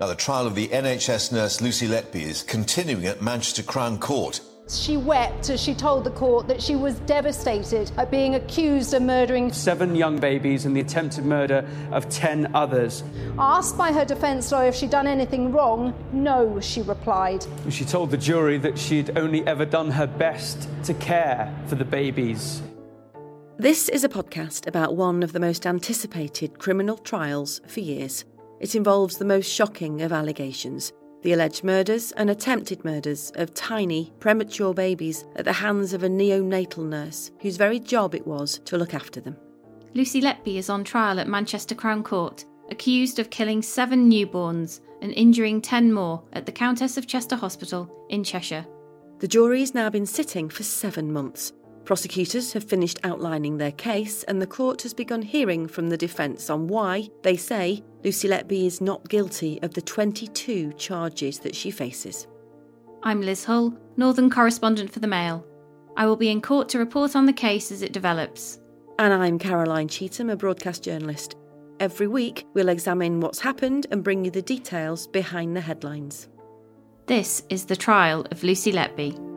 Now, the trial of the NHS nurse Lucy Letby is continuing at Manchester Crown Court. She wept as she told the court that she was devastated at being accused of murdering seven young babies and the attempted murder of ten others. Asked by her defence lawyer if she'd done anything wrong, no, she replied. She told the jury that she'd only ever done her best to care for the babies. This is a podcast about one of the most anticipated criminal trials for years. It involves the most shocking of allegations the alleged murders and attempted murders of tiny, premature babies at the hands of a neonatal nurse whose very job it was to look after them. Lucy Letby is on trial at Manchester Crown Court, accused of killing seven newborns and injuring ten more at the Countess of Chester Hospital in Cheshire. The jury has now been sitting for seven months. Prosecutors have finished outlining their case, and the court has begun hearing from the defence on why they say Lucy Letby is not guilty of the 22 charges that she faces. I'm Liz Hull, Northern correspondent for the Mail. I will be in court to report on the case as it develops. And I'm Caroline Cheetham, a broadcast journalist. Every week, we'll examine what's happened and bring you the details behind the headlines. This is the trial of Lucy Letby.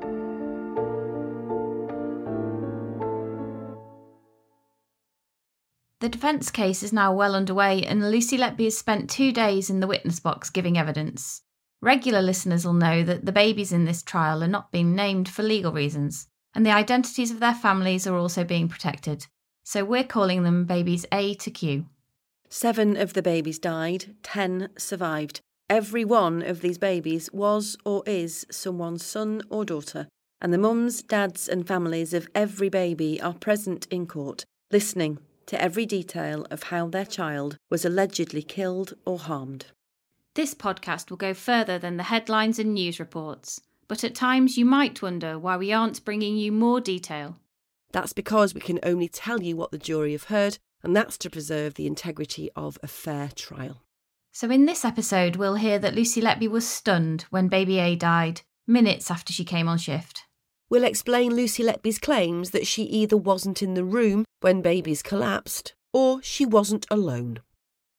The defence case is now well underway, and Lucy Letby has spent two days in the witness box giving evidence. Regular listeners will know that the babies in this trial are not being named for legal reasons, and the identities of their families are also being protected. So we're calling them babies A to Q. Seven of the babies died, ten survived. Every one of these babies was or is someone's son or daughter, and the mums, dads, and families of every baby are present in court, listening to every detail of how their child was allegedly killed or harmed. This podcast will go further than the headlines and news reports, but at times you might wonder why we aren't bringing you more detail. That's because we can only tell you what the jury have heard, and that's to preserve the integrity of a fair trial. So, in this episode, we'll hear that Lucy Letby was stunned when baby A died, minutes after she came on shift. We'll explain Lucy Letby's claims that she either wasn't in the room when babies collapsed or she wasn't alone.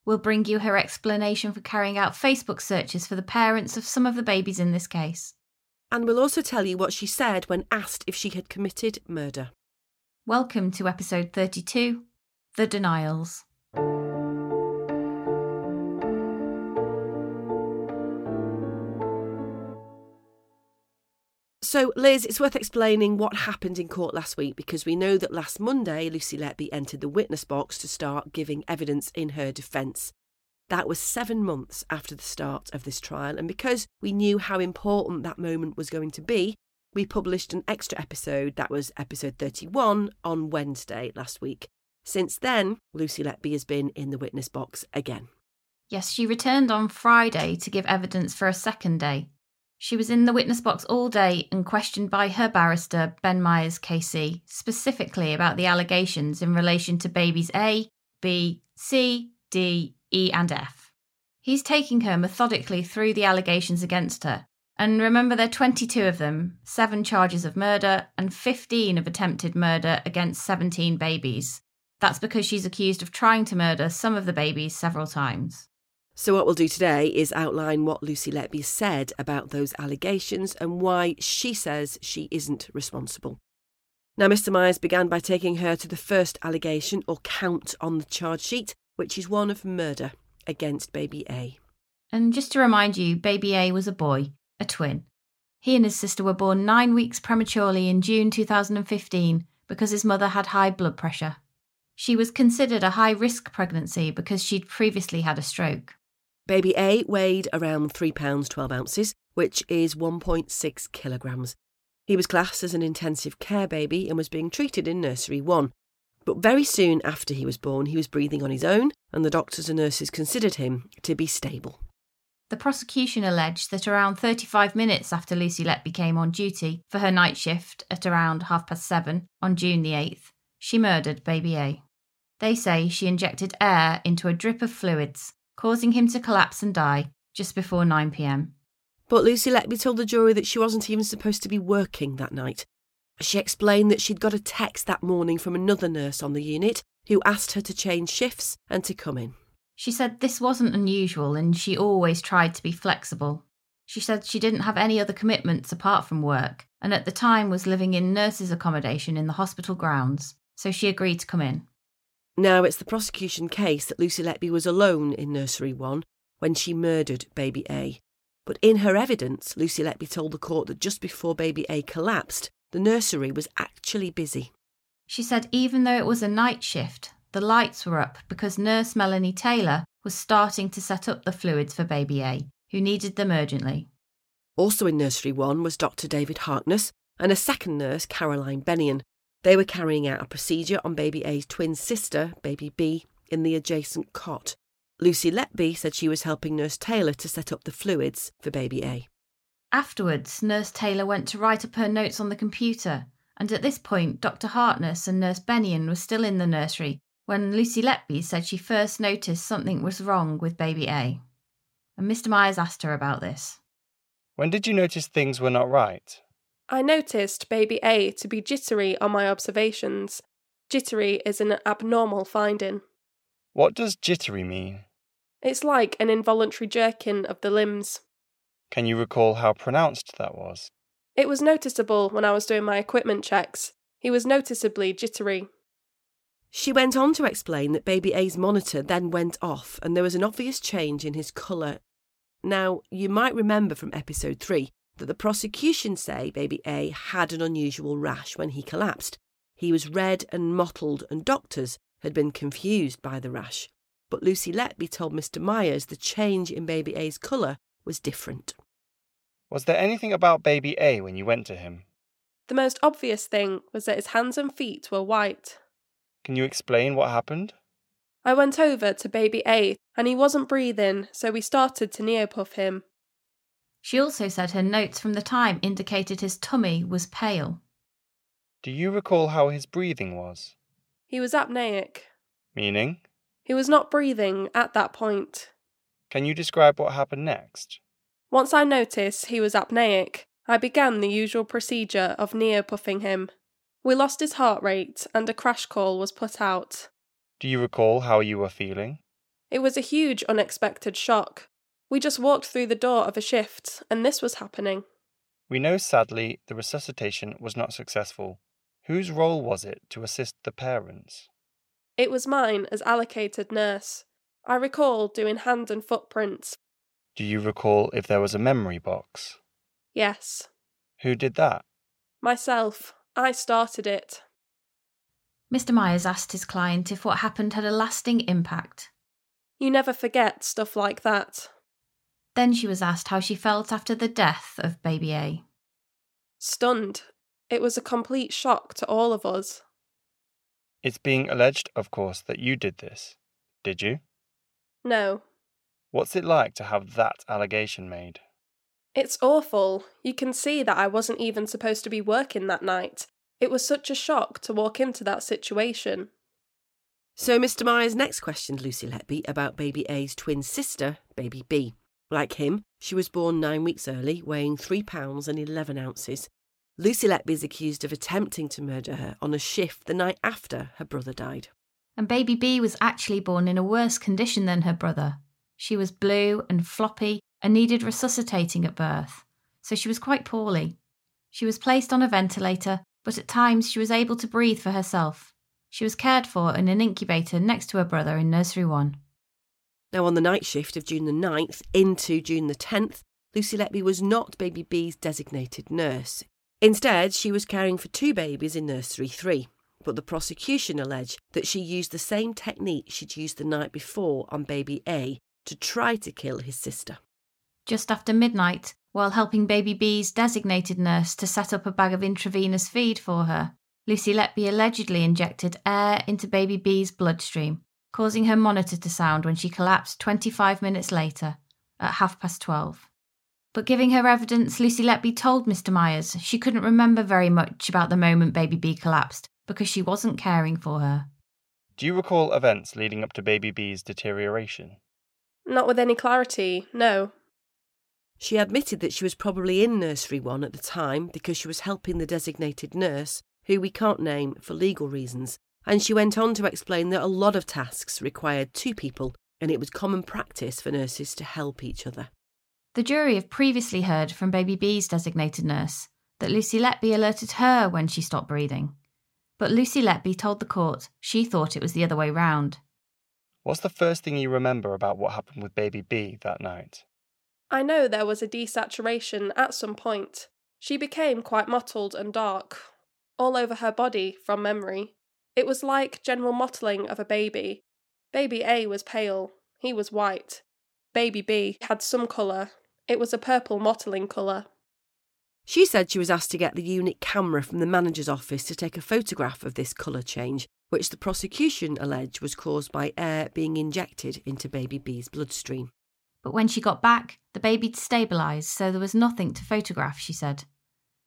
We'll bring you her explanation for carrying out Facebook searches for the parents of some of the babies in this case. And we'll also tell you what she said when asked if she had committed murder. Welcome to episode 32 The Denials. So, Liz, it's worth explaining what happened in court last week because we know that last Monday Lucy Letby entered the witness box to start giving evidence in her defence. That was seven months after the start of this trial, and because we knew how important that moment was going to be, we published an extra episode that was episode 31 on Wednesday last week. Since then, Lucy Letby has been in the witness box again. Yes, she returned on Friday to give evidence for a second day. She was in the witness box all day and questioned by her barrister, Ben Myers KC, specifically about the allegations in relation to babies A, B, C, D, E, and F. He's taking her methodically through the allegations against her. And remember, there are 22 of them, seven charges of murder, and 15 of attempted murder against 17 babies. That's because she's accused of trying to murder some of the babies several times. So, what we'll do today is outline what Lucy Letby said about those allegations and why she says she isn't responsible. Now, Mr. Myers began by taking her to the first allegation or count on the charge sheet, which is one of murder against baby A. And just to remind you, baby A was a boy, a twin. He and his sister were born nine weeks prematurely in June 2015 because his mother had high blood pressure. She was considered a high risk pregnancy because she'd previously had a stroke. Baby A weighed around £3 12 ounces, which is 1.6 kilograms. He was classed as an intensive care baby and was being treated in nursery 1. But very soon after he was born, he was breathing on his own, and the doctors and nurses considered him to be stable. The prosecution alleged that around 35 minutes after Lucy Letby came on duty for her night shift at around half past seven on June the 8th, she murdered baby A. They say she injected air into a drip of fluids causing him to collapse and die just before 9 pm. But Lucy Letby told the jury that she wasn't even supposed to be working that night. She explained that she'd got a text that morning from another nurse on the unit who asked her to change shifts and to come in. She said this wasn't unusual and she always tried to be flexible. She said she didn't have any other commitments apart from work and at the time was living in nurses' accommodation in the hospital grounds, so she agreed to come in. Now, it's the prosecution case that Lucy Letby was alone in Nursery 1 when she murdered baby A. But in her evidence, Lucy Letby told the court that just before baby A collapsed, the nursery was actually busy. She said even though it was a night shift, the lights were up because nurse Melanie Taylor was starting to set up the fluids for baby A, who needed them urgently. Also in Nursery 1 was Dr. David Harkness and a second nurse, Caroline Bennion, they were carrying out a procedure on baby A's twin sister, baby B, in the adjacent cot. Lucy Letby said she was helping Nurse Taylor to set up the fluids for baby A. Afterwards, Nurse Taylor went to write up her notes on the computer, and at this point, Dr. Harkness and Nurse Bennion were still in the nursery when Lucy Letby said she first noticed something was wrong with baby A. And Mr. Myers asked her about this. When did you notice things were not right? I noticed baby A to be jittery on my observations. Jittery is an abnormal finding. What does jittery mean? It's like an involuntary jerking of the limbs. Can you recall how pronounced that was? It was noticeable when I was doing my equipment checks. He was noticeably jittery. She went on to explain that baby A's monitor then went off and there was an obvious change in his colour. Now, you might remember from episode 3 that the prosecution say baby A had an unusual rash when he collapsed. He was red and mottled, and doctors had been confused by the rash. But Lucy Letby told Mr. Myers the change in baby A's colour was different. Was there anything about baby A when you went to him? The most obvious thing was that his hands and feet were white. Can you explain what happened? I went over to baby A and he wasn't breathing, so we started to neopuff him. She also said her notes from the time indicated his tummy was pale. Do you recall how his breathing was? He was apneic. Meaning? He was not breathing at that point. Can you describe what happened next? Once I noticed he was apneic, I began the usual procedure of neopuffing him. We lost his heart rate and a crash call was put out. Do you recall how you were feeling? It was a huge unexpected shock. We just walked through the door of a shift, and this was happening. We know sadly the resuscitation was not successful. Whose role was it to assist the parents? It was mine as allocated nurse. I recall doing hand and footprints. Do you recall if there was a memory box? Yes. Who did that? Myself. I started it. Mr. Myers asked his client if what happened had a lasting impact. You never forget stuff like that. Then she was asked how she felt after the death of baby A. Stunned. It was a complete shock to all of us. It's being alleged, of course, that you did this. Did you? No. What's it like to have that allegation made? It's awful. You can see that I wasn't even supposed to be working that night. It was such a shock to walk into that situation. So Mr. Myers next questioned Lucy Letby about baby A's twin sister, baby B. Like him, she was born nine weeks early, weighing three pounds and eleven ounces. Lucy Letby is accused of attempting to murder her on a shift the night after her brother died. And baby B was actually born in a worse condition than her brother. She was blue and floppy and needed resuscitating at birth, so she was quite poorly. She was placed on a ventilator, but at times she was able to breathe for herself. She was cared for in an incubator next to her brother in Nursery 1. Now, on the night shift of June the 9th into June the 10th, Lucy Letby was not baby B's designated nurse. Instead, she was caring for two babies in Nursery 3. But the prosecution alleged that she used the same technique she'd used the night before on baby A to try to kill his sister. Just after midnight, while helping baby B's designated nurse to set up a bag of intravenous feed for her, Lucy Letby allegedly injected air into baby B's bloodstream, causing her monitor to sound when she collapsed 25 minutes later, at half past 12. But giving her evidence, Lucy Letby told Mr. Myers she couldn't remember very much about the moment baby B collapsed because she wasn't caring for her. Do you recall events leading up to baby B's deterioration? Not with any clarity, no. She admitted that she was probably in nursery one at the time because she was helping the designated nurse, who we can't name for legal reasons, and she went on to explain that a lot of tasks required two people and it was common practice for nurses to help each other. The jury have previously heard from baby B's designated nurse that Lucy Letby alerted her when she stopped breathing. But Lucy Letby told the court she thought it was the other way round. What's the first thing you remember about what happened with baby B that night? I know there was a desaturation at some point. She became quite mottled and dark, all over her body from memory. It was like general mottling of a baby. Baby A was pale, he was white. Baby B had some colour. It was a purple mottling colour. She said she was asked to get the unit camera from the manager's office to take a photograph of this colour change, which the prosecution alleged was caused by air being injected into baby B's bloodstream. But when she got back, the baby'd stabilised, so there was nothing to photograph, she said.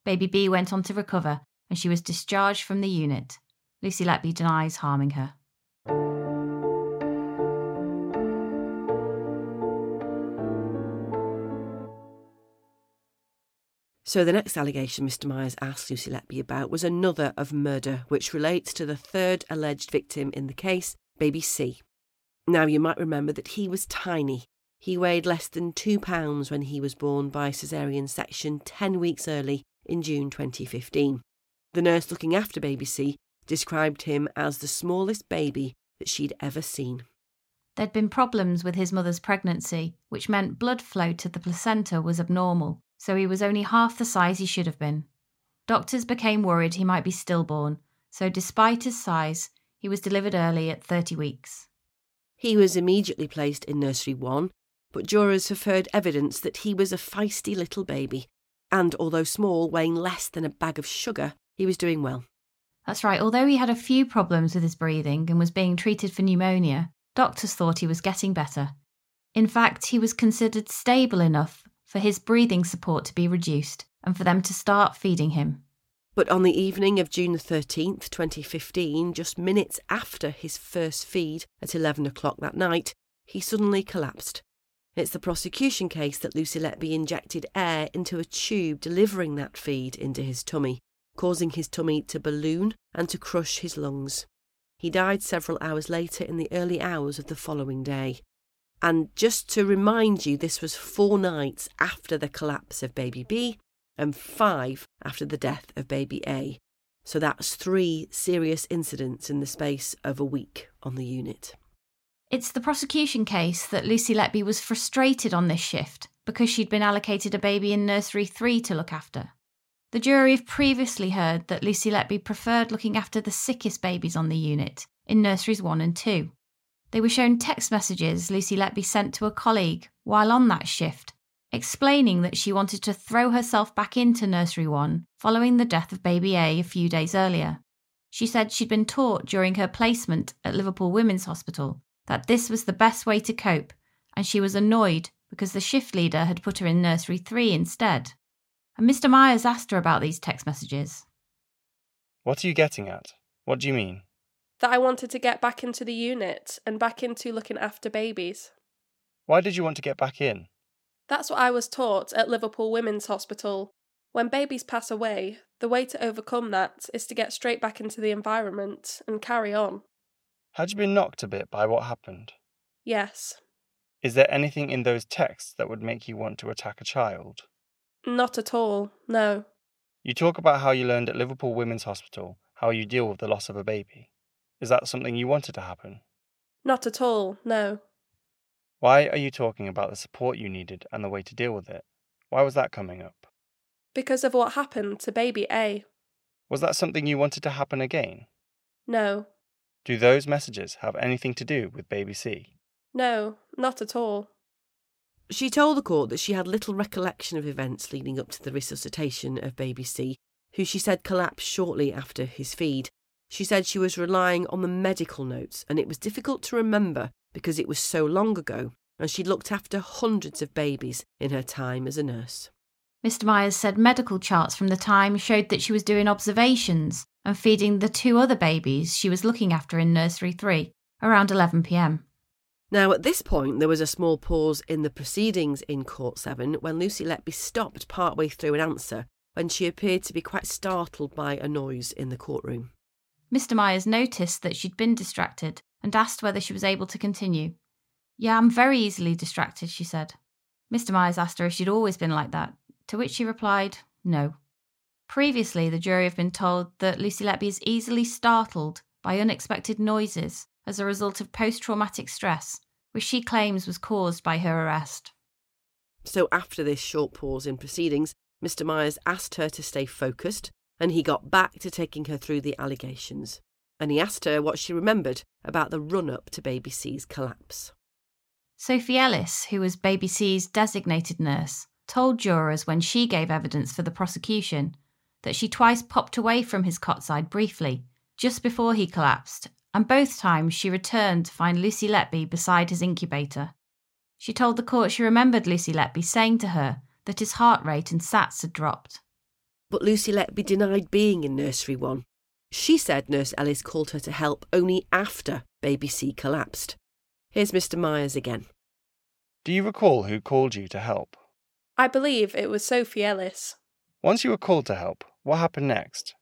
Baby B went on to recover, and she was discharged from the unit. Lucy Letby denies harming her. So the next allegation Mr. Myers asked Lucy Letby about was another of murder, which relates to the third alleged victim in the case, baby C. Now you might remember that he was tiny. He weighed less than two pounds when he was born by caesarean section 10 weeks early in June 2015. The nurse looking after baby C described him as the smallest baby that she'd ever seen. There'd been problems with his mother's pregnancy, which meant blood flow to the placenta was abnormal, so he was only half the size he should have been. Doctors became worried he might be stillborn, so despite his size, he was delivered early at 30 weeks. He was immediately placed in nursery one, but jurors have heard evidence that he was a feisty little baby, and although small, weighing less than a bag of sugar, he was doing well. That's right, although he had a few problems with his breathing and was being treated for pneumonia, doctors thought he was getting better. In fact, he was considered stable enough for his breathing support to be reduced and for them to start feeding him. But on the evening of June 13th, 2015, just minutes after his first feed at 11 o'clock that night, he suddenly collapsed. It's the prosecution case that Lucy Letby injected air into a tube delivering that feed into his tummy, causing his tummy to balloon and to crush his lungs. He died several hours later in the early hours of the following day. And just to remind you, this was four nights after the collapse of baby B and five after the death of baby A. So that's three serious incidents in the space of a week on the unit. It's the prosecution case that Lucy Letby was frustrated on this shift because she'd been allocated a baby in nursery 3 to look after. The jury have previously heard that Lucy Letby preferred looking after the sickest babies on the unit in nurseries 1 and 2. They were shown text messages Lucy Letby sent to a colleague while on that shift, explaining that she wanted to throw herself back into nursery 1 following the death of baby A a few days earlier. She said she'd been taught during her placement at Liverpool Women's Hospital that this was the best way to cope, and she was annoyed because the shift leader had put her in nursery three instead. And Mr. Myers asked her about these text messages. What are you getting at? What do you mean? That I wanted to get back into the unit and back into looking after babies. Why did you want to get back in? That's what I was taught at Liverpool Women's Hospital. When babies pass away, the way to overcome that is to get straight back into the environment and carry on. Had you been knocked a bit by what happened? Yes. Is there anything in those texts that would make you want to attack a child? Not at all, no. You talk about how you learned at Liverpool Women's Hospital how you deal with the loss of a baby. Is that something you wanted to happen? Not at all, no. Why are you talking about the support you needed and the way to deal with it? Why was that coming up? Because of what happened to baby A. Was that something you wanted to happen again? No. Do those messages have anything to do with baby C? No, not at all. She told the court that she had little recollection of events leading up to the resuscitation of baby C, who she said collapsed shortly after his feed. She said she was relying on the medical notes and it was difficult to remember because it was so long ago and she'd looked after hundreds of babies in her time as a nurse. Mr. Myers said medical charts from the time showed that she was doing observations and feeding the two other babies she was looking after in nursery 3 around 11 pm. Now, at this point, there was a small pause in the proceedings in Court 7 when Lucy Letby stopped partway through an answer when she appeared to be quite startled by a noise in the courtroom. Mr. Myers noticed that she'd been distracted and asked whether she was able to continue. Yeah, I'm very easily distracted, she said. Mr. Myers asked her if she'd always been like that, to which she replied, no. Previously, the jury have been told that Lucy Letby is easily startled by unexpected noises as a result of post traumatic stress, which she claims was caused by her arrest. So, after this short pause in proceedings, Mr. Myers asked her to stay focused and he got back to taking her through the allegations. And he asked her what she remembered about the run up to Baby C's collapse. Sophie Ellis, who was Baby C's designated nurse, told jurors when she gave evidence for the prosecution that she twice popped away from his cot side briefly, just before he collapsed, and both times she returned to find Lucy Letby beside his incubator. She told the court she remembered Lucy Letby saying to her that his heart rate and SATs had dropped. But Lucy Letby denied being in nursery one. She said Nurse Ellis called her to help only after baby C collapsed. Here's Mr. Myers again. Do you recall who called you to help? I believe it was Sophie Ellis. Once you were called to help, what happened next?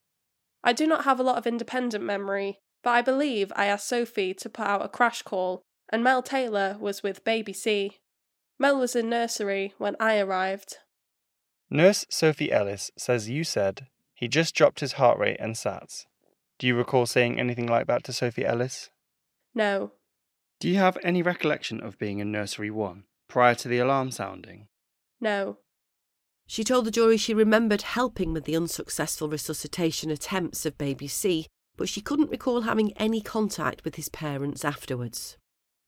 I do not have a lot of independent memory, but I believe I asked Sophie to put out a crash call, and Mel Taylor was with baby C. Mel was in nursery when I arrived. Nurse Sophie Ellis says you said he just dropped his heart rate and SATs. Do you recall saying anything like that to Sophie Ellis? No. Do you have any recollection of being in nursery one prior to the alarm sounding? No. She told the jury she remembered helping with the unsuccessful resuscitation attempts of baby C, but she couldn't recall having any contact with his parents afterwards.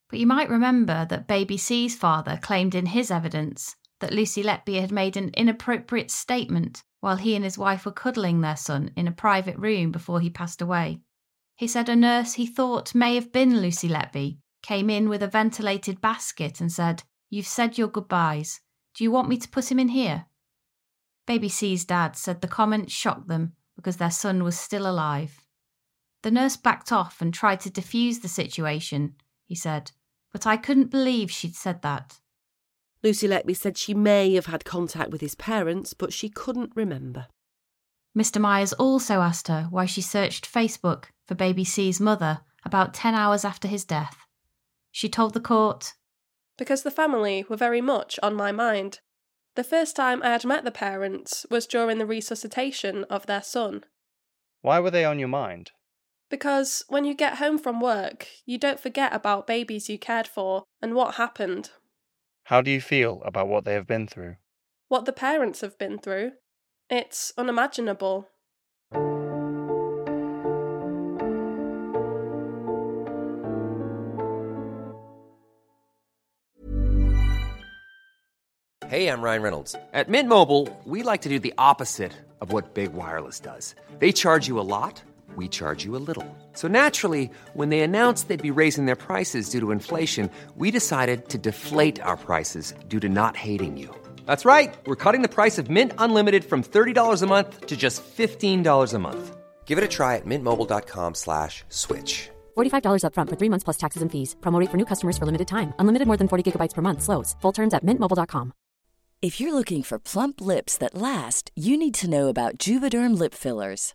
But you might remember that baby C's father claimed in his evidence that Lucy Letby had made an inappropriate statement while he and his wife were cuddling their son in a private room before he passed away. He said a nurse he thought may have been Lucy Letby came in with a ventilated basket and said, You've said your goodbyes. Do you want me to put him in here? Baby C's dad said the comment shocked them because their son was still alive. The nurse backed off and tried to defuse the situation, he said, but I couldn't believe she'd said that. Lucy Letby said she may have had contact with his parents, but she couldn't remember. Mr. Myers also asked her why she searched Facebook for baby C's mother about 10 hours after his death. She told the court, Because the family were very much on my mind. The first time I had met the parents was during the resuscitation of their son. Why were they on your mind? Because when you get home from work, you don't forget about babies you cared for and what happened. How do you feel about what they have been through? What the parents have been through. It's unimaginable. Hey, I'm Ryan Reynolds. At Mint Mobile, we like to do the opposite of what Big Wireless does. They charge you a lot we charge you a little. So naturally, when they announced they'd be raising their prices due to inflation, we decided to deflate our prices due to not hating you. That's right. We're cutting the price of Mint Unlimited from $30 a month to just $15 a month. Give it a try at mintmobile.com slash switch. $45 upfront for three months plus taxes and fees. Promo rate for new customers for limited time. Unlimited more than 40 gigabytes per month. Slows. Full terms at mintmobile.com. If you're looking for plump lips that last, you need to know about Juvederm lip fillers.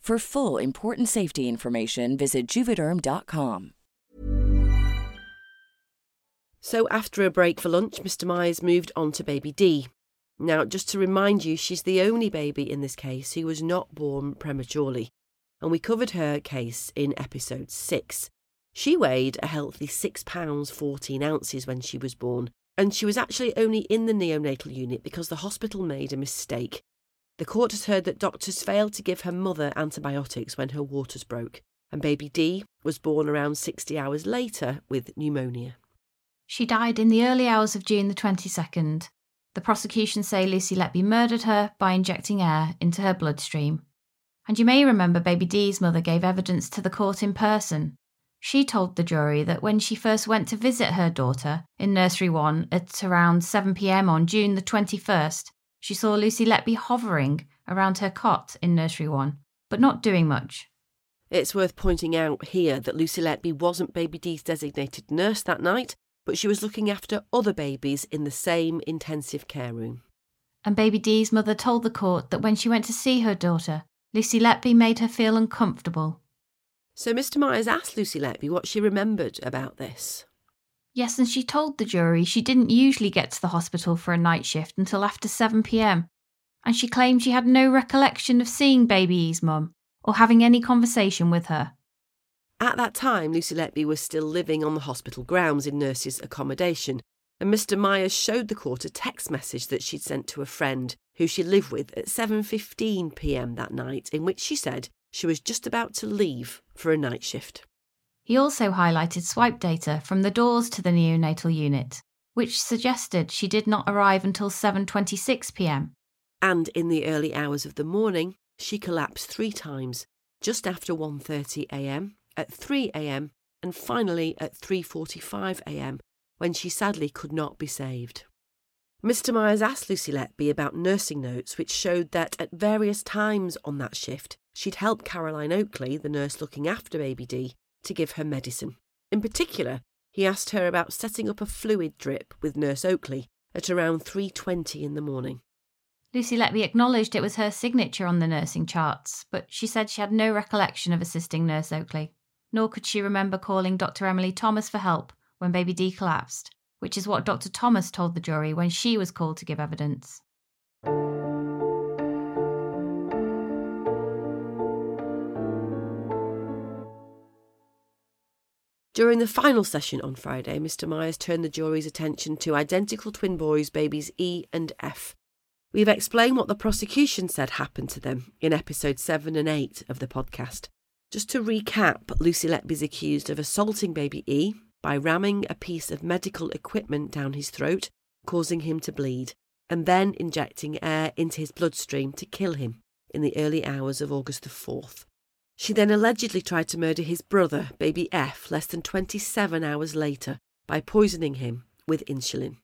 For full important safety information, visit juvederm.com. So, after a break for lunch, Mr. Myers moved on to baby D. Now, just to remind you, she's the only baby in this case who was not born prematurely, and we covered her case in episode 6. She weighed a healthy £6 14 ounces when she was born, and she was actually only in the neonatal unit because the hospital made a mistake. The court has heard that doctors failed to give her mother antibiotics when her waters broke, and baby D was born around 60 hours later with pneumonia. She died in the early hours of June the 22nd. The prosecution say Lucy Letby murdered her by injecting air into her bloodstream. And you may remember baby D's mother gave evidence to the court in person. She told the jury that when she first went to visit her daughter in nursery 1 at around 7 pm on June the 21st, she saw Lucy Letby hovering around her cot in nursery 1, but not doing much. It's worth pointing out here that Lucy Letby wasn't baby D's designated nurse that night, but she was looking after other babies in the same intensive care room. And baby D's mother told the court that when she went to see her daughter, Lucy Letby made her feel uncomfortable. So Mr. Myers asked Lucy Letby what she remembered about this. Yes, and she told the jury she didn't usually get to the hospital for a night shift until after 7 pm, and she claimed she had no recollection of seeing baby E's mum or having any conversation with her. At that time, Lucy Letby was still living on the hospital grounds in nurses' accommodation, and Mr. Myers showed the court a text message that she'd sent to a friend who she lived with at 7:15 p.m. that night in which she said she was just about to leave for a night shift. He also highlighted swipe data from the doors to the neonatal unit, which suggested she did not arrive until 7:26 p.m. And in the early hours of the morning, she collapsed 3 times, just after 1:30 a.m., at 3 a.m., and finally at 3:45 a.m., when she sadly could not be saved. Mr. Myers asked Lucy Letby about nursing notes, which showed that at various times on that shift, she'd helped Caroline Oakley, the nurse looking after baby D, to give her medicine. In particular, he asked her about setting up a fluid drip with Nurse Oakley at around 3:20 in the morning. Lucy Letby acknowledged it was her signature on the nursing charts, but she said she had no recollection of assisting Nurse Oakley, nor could she remember calling Dr. Emily Thomas for help when baby D collapsed, which is what Dr. Thomas told the jury when she was called to give evidence. During the final session on Friday, Mr. Myers turned the jury's attention to identical twin boys, babies E and F. We've explained what the prosecution said happened to them in episodes 7 and 8 of the podcast. Just to recap, Lucy Letby's accused of assaulting baby E by ramming a piece of medical equipment down his throat, causing him to bleed, and then injecting air into his bloodstream to kill him in the early hours of August the 4th. She then allegedly tried to murder his brother, baby F, less than 27 hours later by poisoning him with insulin.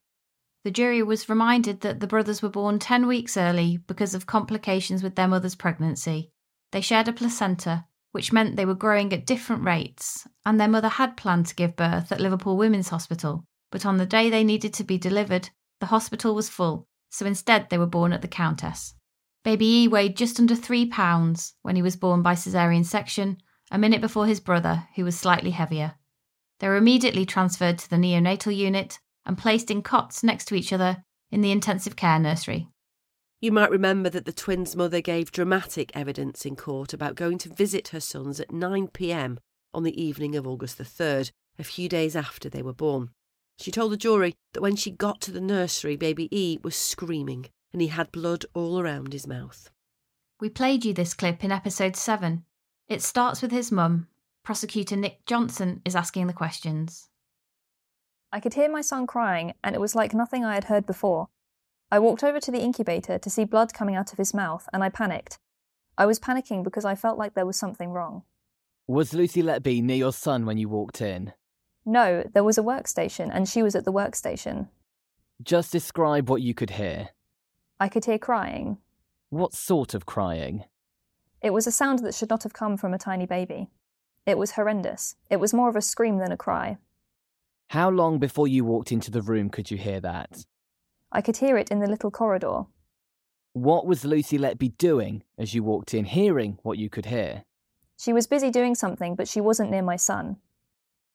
The jury was reminded that the brothers were born 10 weeks early because of complications with their mother's pregnancy. They shared a placenta, which meant they were growing at different rates, and their mother had planned to give birth at Liverpool Women's Hospital, but on the day they needed to be delivered, the hospital was full, so instead they were born at the Countess. Baby E weighed just under three pounds when he was born by caesarean section, a minute before his brother, who was slightly heavier. They were immediately transferred to the neonatal unit and placed in cots next to each other in the intensive care nursery. You might remember that the twins' mother gave dramatic evidence in court about going to visit her sons at 9 pm on the evening of August the 3rd, a few days after they were born. She told the jury that when she got to the nursery, baby E was screaming and he had blood all around his mouth. We played you this clip in episode 7. It starts with his mum. Prosecutor Nick Johnson is asking the questions. I could hear my son crying, and it was like nothing I had heard before. I walked over to the incubator to see blood coming out of his mouth, and I panicked. I was panicking because I felt like there was something wrong. Was Lucy Letby near your son when you walked in? No, there was a workstation, and she was at the workstation. Just describe what you could hear. I could hear crying. What sort of crying? It was a sound that should not have come from a tiny baby. It was horrendous. It was more of a scream than a cry. How long before you walked into the room could you hear that? I could hear it in the little corridor. What was Lucy Letby doing as you walked in, hearing what you could hear? She was busy doing something, but she wasn't near my son.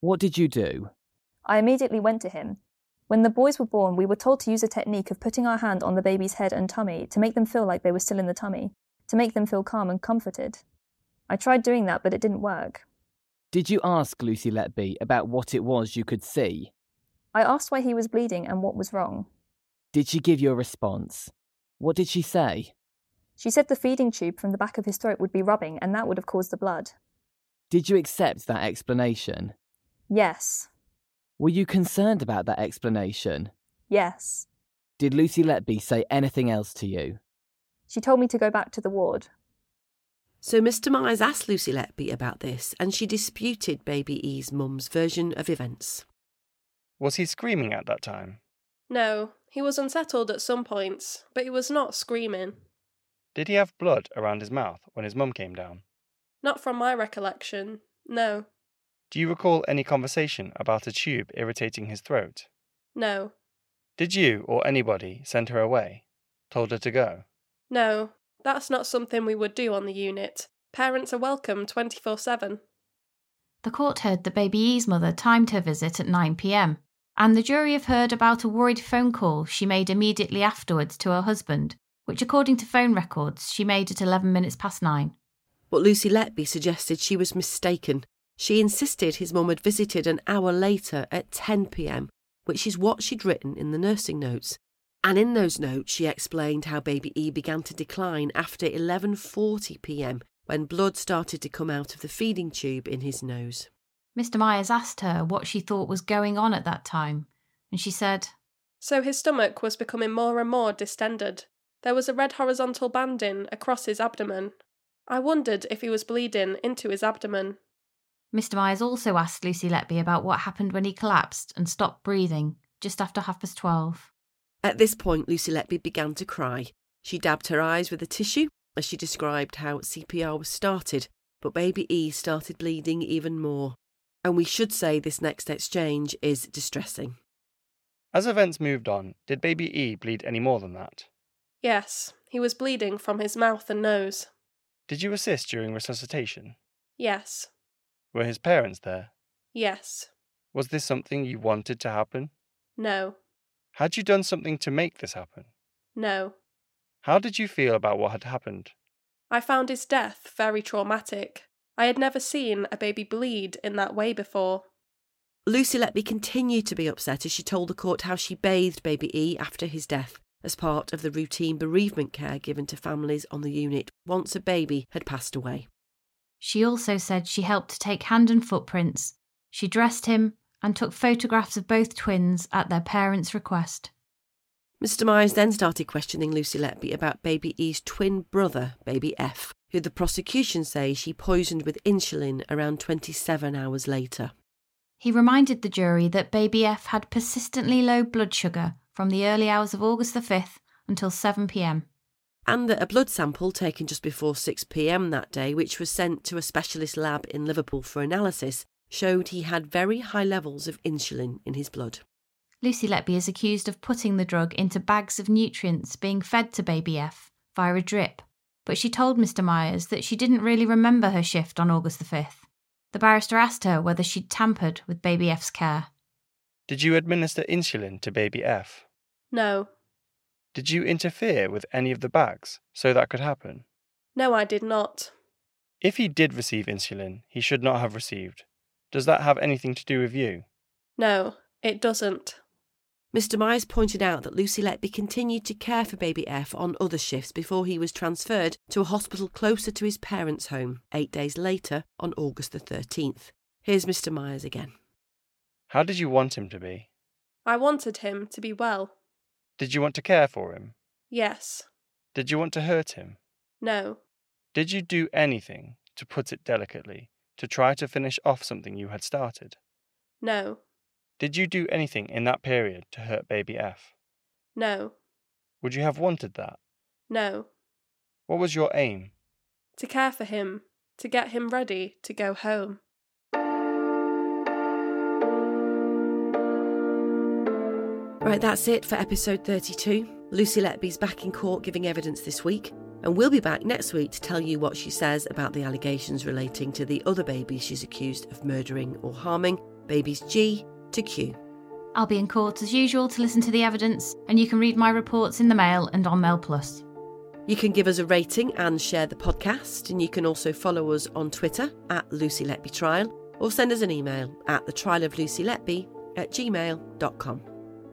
What did you do? I immediately went to him. When the boys were born, we were told to use a technique of putting our hand on the baby's head and tummy to make them feel like they were still in the tummy, to make them feel calm and comforted. I tried doing that, but it didn't work. Did you ask Lucy Letby about what it was you could see? I asked why he was bleeding and what was wrong. Did she give you a response? What did she say? She said the feeding tube from the back of his throat would be rubbing and that would have caused the blood. Did you accept that explanation? Yes. Were you concerned about that explanation? Yes. Did Lucy Letby say anything else to you? She told me to go back to the ward. So Mr. Myers asked Lucy Letby about this, and she disputed Baby E's mum's version of events. Was he screaming at that time? No, he was unsettled at some points, but he was not screaming. Did he have blood around his mouth when his mum came down? Not from my recollection, no. Do you recall any conversation about a tube irritating his throat? No. Did you or anybody send her away? Told her to go? No, that's not something we would do on the unit. Parents are welcome 24 7. The court heard that Baby E's mother timed her visit at 9 pm, and the jury have heard about a worried phone call she made immediately afterwards to her husband, which, according to phone records, she made at 11 minutes past 9. But Lucy Letby suggested she was mistaken. She insisted his mum had visited an hour later at 10 pm, which is what she'd written in the nursing notes. And in those notes, she explained how baby E began to decline after 11:40 p.m. when blood started to come out of the feeding tube in his nose. Mr. Myers asked her what she thought was going on at that time, and she said, So his stomach was becoming more and more distended. There was a red horizontal banding across his abdomen. I wondered if he was bleeding into his abdomen. Mr. Myers also asked Lucy Letby about what happened when he collapsed and stopped breathing just after half past 12. At this point, Lucy Letby began to cry. She dabbed her eyes with a tissue as she described how CPR was started, but baby E started bleeding even more. And we should say this next exchange is distressing. As events moved on, did baby E bleed any more than that? Yes, he was bleeding from his mouth and nose. Did you assist during resuscitation? Yes. Were his parents there? Yes. Was this something you wanted to happen? No. Had you done something to make this happen? No. How did you feel about what had happened? I found his death very traumatic. I had never seen a baby bleed in that way before. Lucy Letby continue to be upset as she told the court how she bathed baby E after his death as part of the routine bereavement care given to families on the unit once a baby had passed away. She also said she helped to take hand and footprints. She dressed him and took photographs of both twins at their parents' request. Mr. Myers then started questioning Lucy Letby about baby E's twin brother, baby F, who the prosecution say she poisoned with insulin around 27 hours later. He reminded the jury that baby F had persistently low blood sugar from the early hours of August the 5th until 7 pm. And that a blood sample taken just before 6pm that day, which was sent to a specialist lab in Liverpool for analysis, showed he had very high levels of insulin in his blood. Lucy Letby is accused of putting the drug into bags of nutrients being fed to baby F via a drip, but she told Mr. Myers that she didn't really remember her shift on August the 5th. The barrister asked her whether she'd tampered with baby F's care. Did you administer insulin to baby F? No. Did you interfere with any of the bags so that could happen? No, I did not. If he did receive insulin, he should not have received. Does that have anything to do with you? No, it doesn't. Mr. Myers pointed out that Lucy Letby continued to care for baby F on other shifts before he was transferred to a hospital closer to his parents' home eight days later on August the 13th. Here's Mr. Myers again. How did you want him to be? I wanted him to be well. Did you want to care for him? Yes. Did you want to hurt him? No. Did you do anything, to put it delicately, to try to finish off something you had started? No. Did you do anything in that period to hurt baby F? No. Would you have wanted that? No. What was your aim? To care for him, to get him ready to go home. Right, that's it for episode 32. Lucy Letby's back in court giving evidence this week, and we'll be back next week to tell you what she says about the allegations relating to the other babies she's accused of murdering or harming, babies G to Q. I'll be in court as usual to listen to the evidence, and you can read my reports in the Mail and on Mail Plus. You can give us a rating and share the podcast, and you can also follow us on Twitter at Lucy Letby Trial or send us an email at the trial of Lucy Letby at gmail.com.